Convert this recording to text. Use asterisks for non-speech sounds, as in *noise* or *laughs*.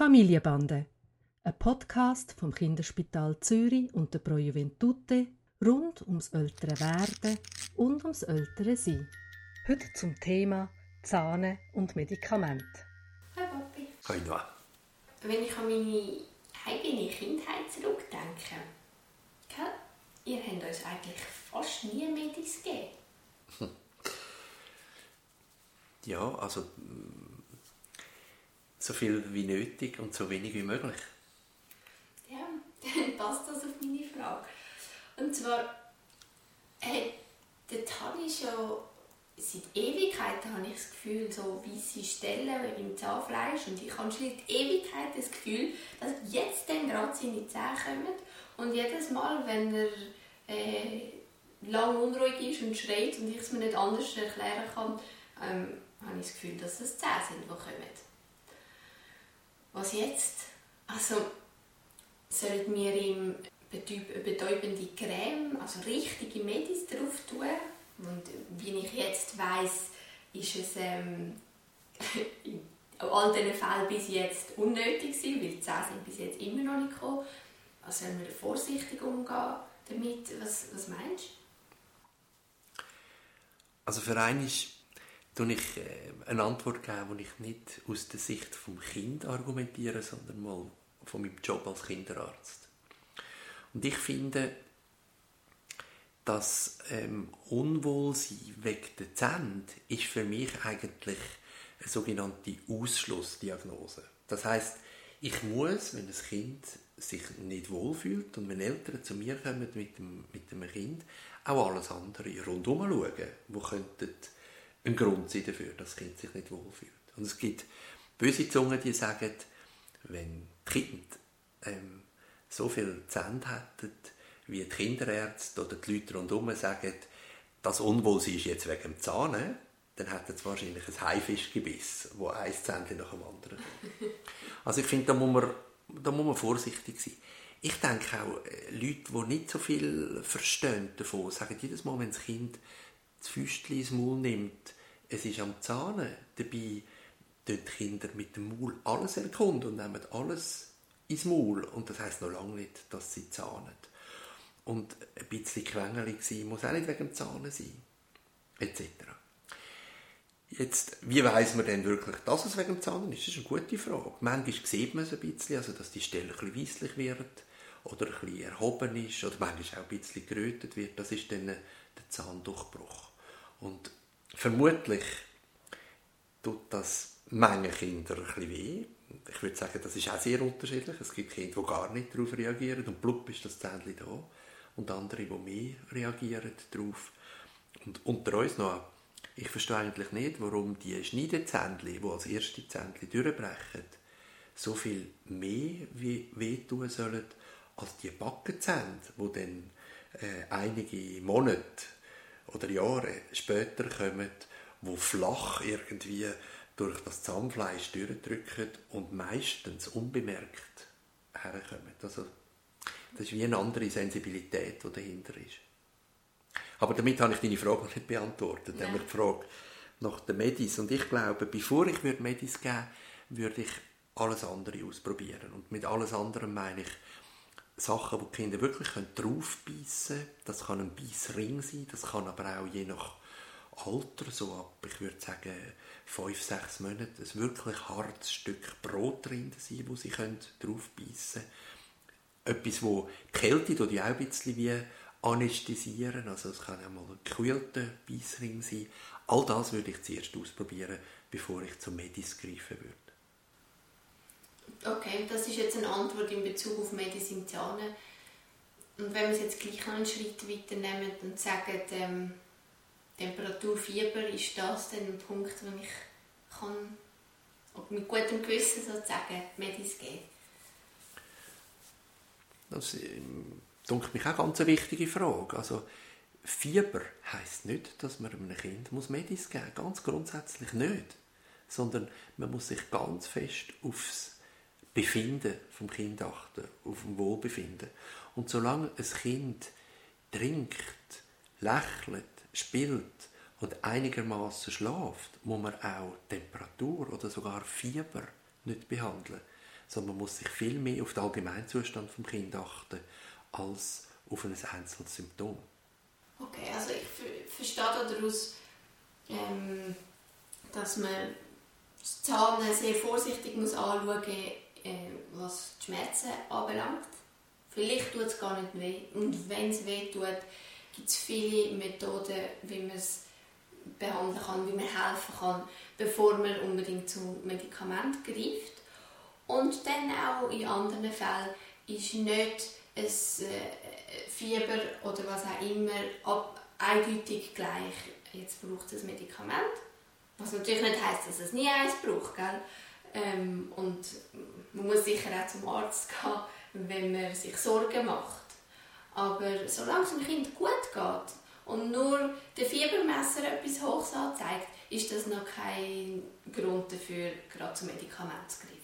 Familienbande, ein Podcast vom Kinderspital Zürich und der Pro Juventute rund ums ältere Werden und ums ältere Sein. Heute zum Thema Zahne und Medikamente. Hi Papi. Hi Noah. Wenn ich an meine eigene Kindheit zurückdenke, gell, ihr habt uns eigentlich fast nie Medis gegeben. Ja, also so viel wie nötig und so wenig wie möglich. Ja, dann *laughs* passt das auf meine Frage. Und zwar, äh, der Tani ist ja seit Ewigkeiten, habe ich das Gefühl, so weiße Stellen im Zahnfleisch. Und ich habe schon seit Ewigkeiten das Gefühl, dass jetzt dann gerade seine Zähne kommen. Und jedes Mal, wenn er äh, lang unruhig ist und schreit und ich es mir nicht anders erklären kann, ähm, habe ich das Gefühl, dass es Zähne sind, die kommen. Was jetzt? Also, sollten wir ihm betäub- betäubende Creme, also richtige Medis drauf tun? Und wie ich jetzt weiß, ist es ähm, *laughs* in all diesen Fällen bis jetzt unnötig gewesen, weil die Zähne sind bis jetzt immer noch nicht gekommen. Also sollen wir vorsichtig umgehen damit? Was, was meinst du? Also für einen tue ich äh, eine Antwort geben, die ich nicht aus der Sicht vom Kind argumentiere, sondern mal von meinem Job als Kinderarzt. Und ich finde, das ähm, Unwohlsein wegen der Zähne ist für mich eigentlich eine sogenannte Ausschlussdiagnose. Das heißt, ich muss, wenn ein Kind sich nicht wohlfühlt und wenn Eltern zu mir kommen mit dem, mit dem Kind, auch alles andere rundherum schauen, wo könnte ein Grund sein dafür, dass das Kind sich nicht wohlfühlt. Und es gibt böse Zungen, die sagen, wenn die Kinder ähm, so viele Zähne hätten, wie die Kinderärzte oder die Leute rundherum sagen, das Unwohlsein ist jetzt wegen dem Zahn, ne? dann hätten sie wahrscheinlich ein Haifischgebiss, wo ein Zähnchen nach dem anderen kommt. *laughs* Also ich finde, da muss man, da muss man vorsichtig sein. Ich denke auch, äh, Leute, die nicht so viel verstehen davon, sagen jedes Mal, wenn das Kind das Füßchen ins Maul nimmt, es ist am Zahnen. Dabei die Kinder mit dem Maul alles erkunden und nehmen alles ins Maul. Und das heisst noch lange nicht, dass sie zahnen. Und ein bisschen quengelig sein muss auch nicht wegen dem Zahnen sein. Etc. Jetzt, wie weiss man denn wirklich, dass es wegen dem Zahnen ist? Das ist eine gute Frage. Manchmal sieht man es ein bisschen, also dass die Stelle ein bisschen weisslich wird oder ein bisschen erhoben ist oder manchmal auch ein bisschen gerötet wird. Das ist dann der Zahndurchbruch. Und vermutlich tut das manchen Kindern ein bisschen weh. Ich würde sagen, das ist auch sehr unterschiedlich. Es gibt Kinder, die gar nicht darauf reagieren und blub ist das Zähnchen da. Und andere, die mehr reagieren darauf. Und unter uns noch, ich verstehe eigentlich nicht, warum die Schneidezähnchen, die als erste Zähnchen durchbrechen, so viel mehr wehtun sollen, als die Backenzähne, die dann äh, einige Monate oder Jahre später kommen, wo flach irgendwie durch das Zahnfleisch durchdrücken und meistens unbemerkt herkommen. Also, das ist wie eine andere Sensibilität, die dahinter ist. Aber damit habe ich deine Frage noch nicht beantwortet. Ja. Ich gefragt nach den Medis. Und ich glaube, bevor ich Medis geben würde, würde ich alles andere ausprobieren. Und mit alles anderem meine ich Sachen, wo die Kinder wirklich draufbeissen können. Das kann ein Beißring sein, das kann aber auch je nach Alter, so ab, ich würde sagen, fünf, sechs Monate, ein wirklich hartes Stück Brot drin sein, wo sie draufbeissen können. Etwas, wo die Kälte tut ja auch ein bisschen wie anästhesieren, also es kann auch mal ein gekühlter Beißring sein. All das würde ich zuerst ausprobieren, bevor ich zum Medis greifen würde. Okay, das ist jetzt eine Antwort in Bezug auf Medizinzahlen. Und wenn wir es jetzt gleich noch einen Schritt weiter nehmen und sagen, ähm, Temperatur, Fieber, ist das dann ein Punkt, wo ich kann, mit gutem Gewissen sozusagen Medis geben Das ist mich auch ganz eine wichtige Frage. Also, Fieber heisst nicht, dass man einem Kind Medis geben muss. Ganz grundsätzlich nicht. Sondern man muss sich ganz fest aufs Befinden vom Kind achten, auf dem Wohlbefinden. Und solange ein Kind trinkt, lächelt, spielt und einigermaßen schläft, muss man auch Temperatur oder sogar Fieber nicht behandeln, sondern man muss sich viel mehr auf den Allgemeinzustand des Kindes achten, als auf ein einzelnes Symptom. Okay, also ich verstehe daraus, ähm, dass man das Zahlen sehr vorsichtig muss anschauen muss, äh, was die Schmerzen anbelangt. Vielleicht tut es gar nicht weh. Und wenn es weh tut, gibt es viele Methoden, wie man es behandeln kann, wie man helfen kann, bevor man unbedingt zu Medikament greift. Und dann auch in anderen Fällen ist nicht ein äh, Fieber oder was auch immer eindeutig gleich, jetzt braucht es ein Medikament. Was natürlich nicht heisst, dass es nie eins braucht. Gell? Ähm, und man muss sicher auch zum Arzt gehen, wenn man sich Sorgen macht. Aber solange es dem Kind gut geht und nur der Fiebermesser etwas Hochs anzeigt, ist das noch kein Grund dafür, gerade zum Medikament zu greifen.